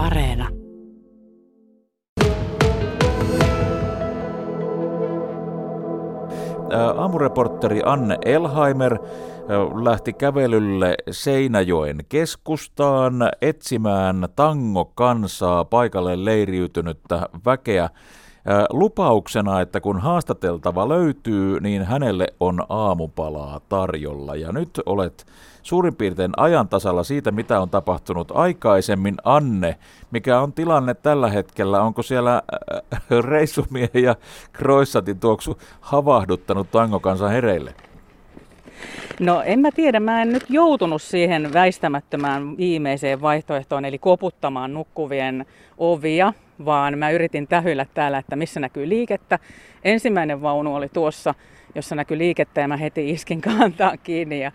Areena. Aamureportteri Anne Elheimer lähti kävelylle Seinäjoen keskustaan etsimään tango-kansaa paikalle leiriytynyttä väkeä lupauksena, että kun haastateltava löytyy, niin hänelle on aamupalaa tarjolla. Ja nyt olet suurin piirtein ajan tasalla siitä, mitä on tapahtunut aikaisemmin. Anne, mikä on tilanne tällä hetkellä? Onko siellä reissumiehen ja Kroissatin tuoksu havahduttanut tangokansan hereille? No en mä tiedä, mä en nyt joutunut siihen väistämättömään viimeiseen vaihtoehtoon, eli koputtamaan nukkuvien ovia, vaan mä yritin tähyillä täällä, että missä näkyy liikettä. Ensimmäinen vaunu oli tuossa, jossa näkyy liikettä ja mä heti iskin kantaa kiinni ja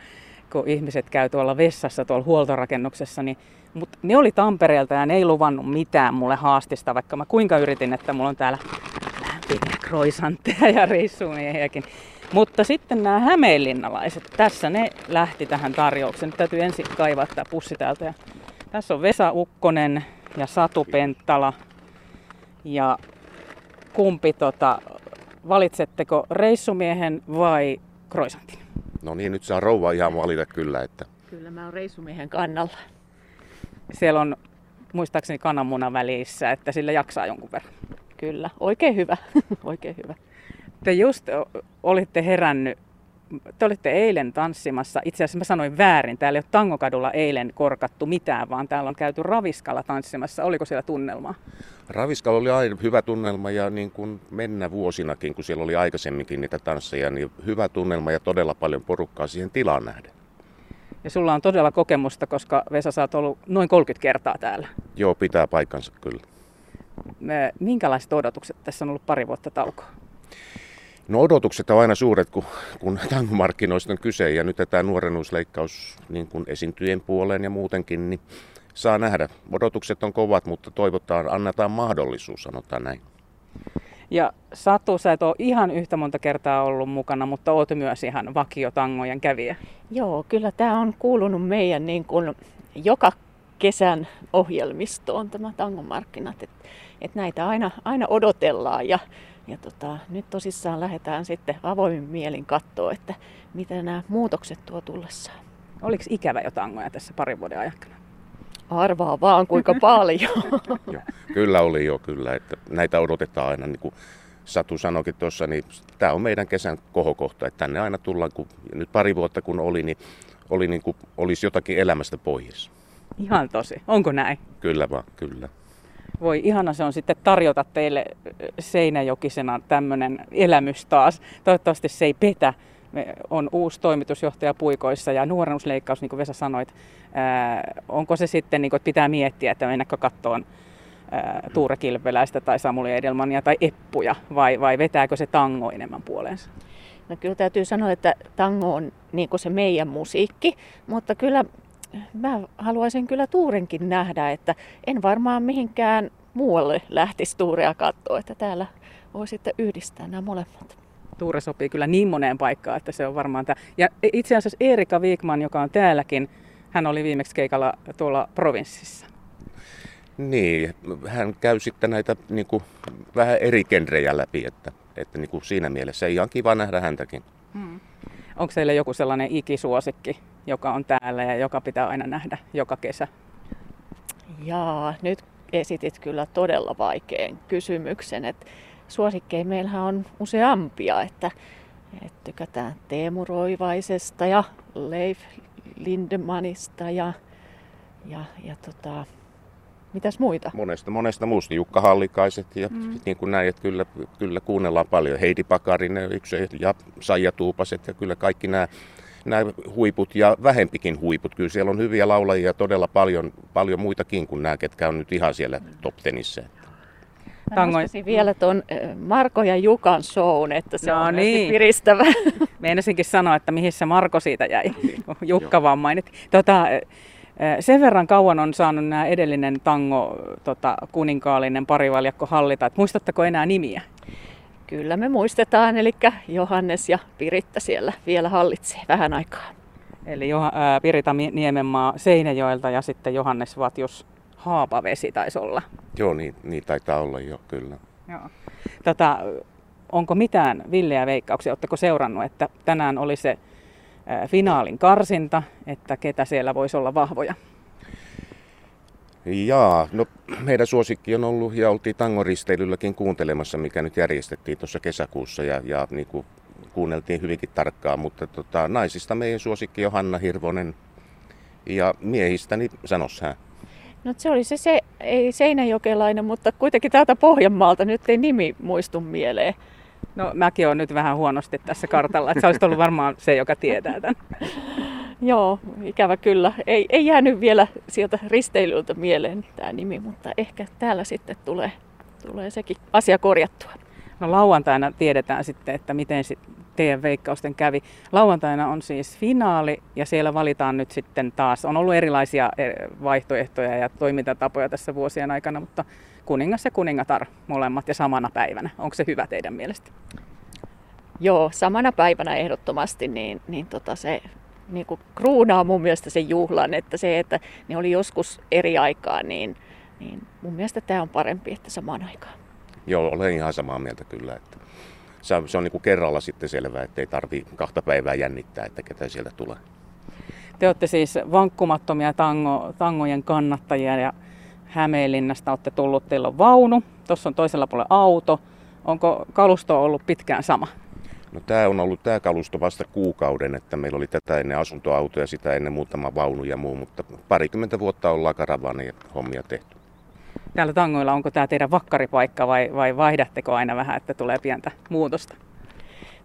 kun ihmiset käy tuolla vessassa tuolla huoltorakennuksessa, niin mutta ne oli Tampereelta ja ne ei luvannut mitään mulle haastista, vaikka mä kuinka yritin, että mulla on täällä lämpimiä kroisantteja ja reissumiehiäkin. Mutta sitten nämä hämeenlinnalaiset, tässä ne lähti tähän tarjoukseen. Nyt täytyy ensin kaivaa tämä pussi täältä. Ja tässä on Vesa Ukkonen ja Satu Penttala. Ja kumpi tota, valitsetteko reissumiehen vai kroisantin? No niin, nyt saa rouva ihan valita kyllä. Että... Kyllä mä oon reissumiehen kannalla. Siellä on muistaakseni kananmunan välissä, että sillä jaksaa jonkun verran. Kyllä, oikein hyvä. oikein hyvä. Te just olitte herännyt, te olitte eilen tanssimassa, itse asiassa mä sanoin väärin, täällä ei ole Tangokadulla eilen korkattu mitään, vaan täällä on käyty Raviskalla tanssimassa. Oliko siellä tunnelmaa? Raviskalla oli aina hyvä tunnelma ja niin kuin mennä vuosinakin, kun siellä oli aikaisemminkin niitä tansseja, niin hyvä tunnelma ja todella paljon porukkaa siihen tilaan nähden. Ja sulla on todella kokemusta, koska Vesa sä oot ollut noin 30 kertaa täällä. Joo, pitää paikkansa kyllä. Minkälaiset odotukset? Tässä on ollut pari vuotta taukoa. No odotukset on aina suuret, kun, kun tangomarkkinoista on kyse ja nyt tämä nuorennuusleikkaus niin kuin esiintyjen puoleen ja muutenkin, niin saa nähdä. Odotukset on kovat, mutta toivotaan, annetaan mahdollisuus, sanotaan näin. Ja Satu, sä et ole ihan yhtä monta kertaa ollut mukana, mutta oot myös ihan vakiotangojen kävijä. Joo, kyllä tämä on kuulunut meidän niin kuin joka kesän ohjelmistoon tämä tangomarkkinat. Että et näitä aina, aina odotellaan ja ja tota, nyt tosissaan lähdetään sitten avoimin mielin katsoa, että mitä nämä muutokset tuo tullessaan. Oliko ikävä jo tangoja tässä parin vuoden aikana? Arvaa vaan kuinka paljon. jo, kyllä oli jo kyllä, että näitä odotetaan aina niin kuin Satu sanoikin tuossa, niin tämä on meidän kesän kohokohta, että tänne aina tullaan, kun nyt pari vuotta kun oli, niin oli niin kuin olisi jotakin elämästä pois. Ihan tosi. Onko näin? Kyllä vaan, kyllä. Voi ihana se on sitten tarjota teille Seinäjokisena tämmöinen elämys taas. Toivottavasti se ei petä. Me on uusi toimitusjohtaja puikoissa ja nuorennusleikkaus, niin kuin Vesa sanoit. Ää, onko se sitten, niin kuin, että pitää miettiä, että mennäkö kattoon Tuure Kilpeläistä tai Samuli Edelmania tai Eppuja vai, vai vetääkö se tango enemmän puoleensa? No kyllä täytyy sanoa, että tango on niin se meidän musiikki, mutta kyllä mä haluaisin kyllä Tuurenkin nähdä, että en varmaan mihinkään muualle lähtisi Tuurea katsoa, että täällä voi sitten yhdistää nämä molemmat. Tuure sopii kyllä niin moneen paikkaan, että se on varmaan tämä. Ja itse asiassa Erika Viikman, joka on täälläkin, hän oli viimeksi keikalla tuolla provinssissa. Niin, hän käy sitten näitä niin kuin, vähän eri genrejä läpi, että, että niin kuin siinä mielessä ihan kiva nähdä häntäkin. Hmm. Onko teillä joku sellainen ikisuosikki, joka on täällä ja joka pitää aina nähdä joka kesä? Jaa, nyt esitit kyllä todella vaikean kysymyksen. Että suosikkeja meillähän on useampia, että, että tykätään Teemu Roivaisesta ja Leif Lindemanista ja, ja, ja tota, mitäs muita? Monesta, monesta muusta. Jukka Hallikaiset ja mm. niin kuin näin, että kyllä, kyllä kuunnellaan paljon. Heidi Pakarinen yksi ja Saija Tuupaset ja kyllä kaikki nämä nämä huiput ja vähempikin huiput. Kyllä siellä on hyviä laulajia todella paljon, paljon muitakin kuin nämä, ketkä on nyt ihan siellä top tenissä. Mä vielä tuon Marko ja Jukan shown, että se no on niin. piristävä. Meinasinkin sanoa, että mihin se Marko siitä jäi, Jukka vaan mainittiin. Tota, sen verran kauan on saanut nämä edellinen tango tota, kuninkaallinen parivaljakko hallita. Et muistatteko enää nimiä? Kyllä me muistetaan, eli Johannes ja Piritta siellä vielä hallitsee vähän aikaa. Eli Pirita Niemenmaa Seinäjoelta ja sitten Johannes Vatjus Haapavesi taisi olla. Joo, niin, niin taitaa olla jo, kyllä. Joo. Tota, onko mitään villejä veikkauksia? Oletteko seurannut, että tänään oli se finaalin karsinta, että ketä siellä voisi olla vahvoja? Jaa, no meidän suosikki on ollut ja oltiin tangoristeilylläkin kuuntelemassa, mikä nyt järjestettiin tuossa kesäkuussa ja, ja niin kuin kuunneltiin hyvinkin tarkkaan, mutta tota, naisista meidän suosikki on Hanna Hirvonen ja miehistäni sanos hän. No se oli se, se ei seinäjokelainen, mutta kuitenkin täältä Pohjanmaalta nyt ei nimi muistu mieleen. No mäkin olen nyt vähän huonosti tässä kartalla, että sä olisit ollut varmaan se, joka tietää tämän. Joo, ikävä kyllä. Ei, ei jäänyt vielä sieltä risteilyltä mieleen tämä nimi, mutta ehkä täällä sitten tulee, tulee sekin asia korjattua. No lauantaina tiedetään sitten, että miten teidän veikkausten kävi. Lauantaina on siis finaali ja siellä valitaan nyt sitten taas, on ollut erilaisia eh, vaihtoehtoja ja toimintatapoja tässä vuosien aikana, mutta kuningas ja kuningatar molemmat ja samana päivänä. Onko se hyvä teidän mielestä? Joo, samana päivänä ehdottomasti, niin, niin tota se niin kuin kruunaa mun mielestä sen juhlan, että se, että ne oli joskus eri aikaa, niin, niin mun mielestä tämä on parempi, että samaan aikaan. Joo, olen ihan samaa mieltä kyllä, että se on, se on niin kuin kerralla sitten selvää, että ei tarvi kahta päivää jännittää, että ketä sieltä tulee. Te olette siis vankkumattomia tango, tangojen kannattajia ja Hämeenlinnasta olette tullut, teillä on vaunu, tuossa on toisella puolella auto. Onko kalusto ollut pitkään sama? No tämä on ollut tämä kalusto vasta kuukauden, että meillä oli tätä ennen asuntoauto ja sitä ennen muutama vaunu ja muu, mutta parikymmentä vuotta ollaan karavaania hommia tehty. Täällä tangoilla onko tämä teidän vakkaripaikka vai, vai vaihdatteko aina vähän, että tulee pientä muutosta?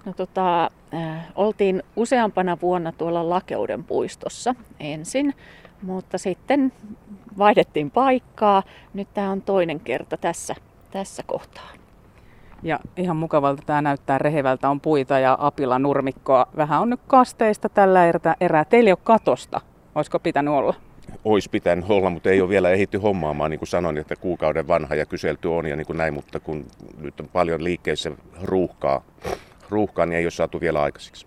No tota, äh, oltiin useampana vuonna tuolla Lakeuden puistossa ensin, mutta sitten vaihdettiin paikkaa. Nyt tämä on toinen kerta tässä, tässä kohtaa. Ja ihan mukavalta tämä näyttää rehevältä. On puita ja apila nurmikkoa. Vähän on nyt kasteista tällä erää. Teillä ei ole katosta. Olisiko pitänyt olla? Olisi pitänyt olla, mutta ei ole vielä ehitty hommaamaan, niin kuin sanoin, että kuukauden vanha ja kyselty on ja niin kuin näin, mutta kun nyt on paljon liikkeessä ruuhkaa, ruuhkaa niin ei ole saatu vielä aikaiseksi.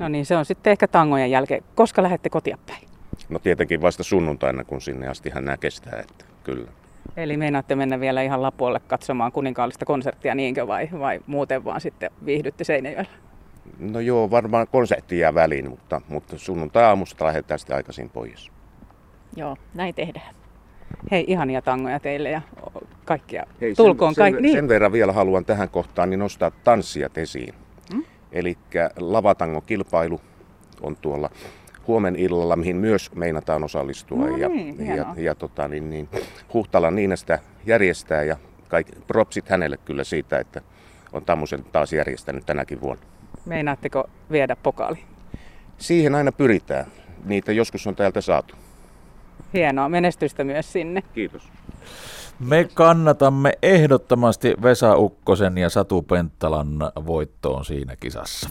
No niin, se on sitten ehkä tangojen jälkeen. Koska lähdette kotia päin? No tietenkin vasta sunnuntaina, kun sinne asti hän nämä kestää, että kyllä. Eli meinaatte mennä vielä ihan Lapuolle katsomaan kuninkaallista konserttia niinkö vai, vai muuten vaan sitten viihdytte Seinäjoella? No joo, varmaan konsertti jää väliin, mutta, mutta sunnuntai-aamusta lähdetään sitten aikaisin pois. Joo, näin tehdään. Hei, ihania tangoja teille ja kaikkia. Hei, Tulkoon sen, kaikki. Sen, niin. sen verran vielä haluan tähän kohtaan niin nostaa tanssijat esiin. Hmm? Eli lavatango-kilpailu on tuolla huomen illalla, mihin myös meinataan osallistua. No ja, niin, ja, ja tota, niin, niin, Huhtala Niinästä järjestää ja kaikki, propsit hänelle kyllä siitä, että on tämmöisen taas järjestänyt tänäkin vuonna. Meinaatteko viedä pokaali? Siihen aina pyritään. Niitä joskus on täältä saatu. Hienoa, menestystä myös sinne. Kiitos. Me kannatamme ehdottomasti Vesa Ukkosen ja Satu Penttalan voittoon siinä kisassa.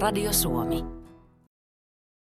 Radio Suomi.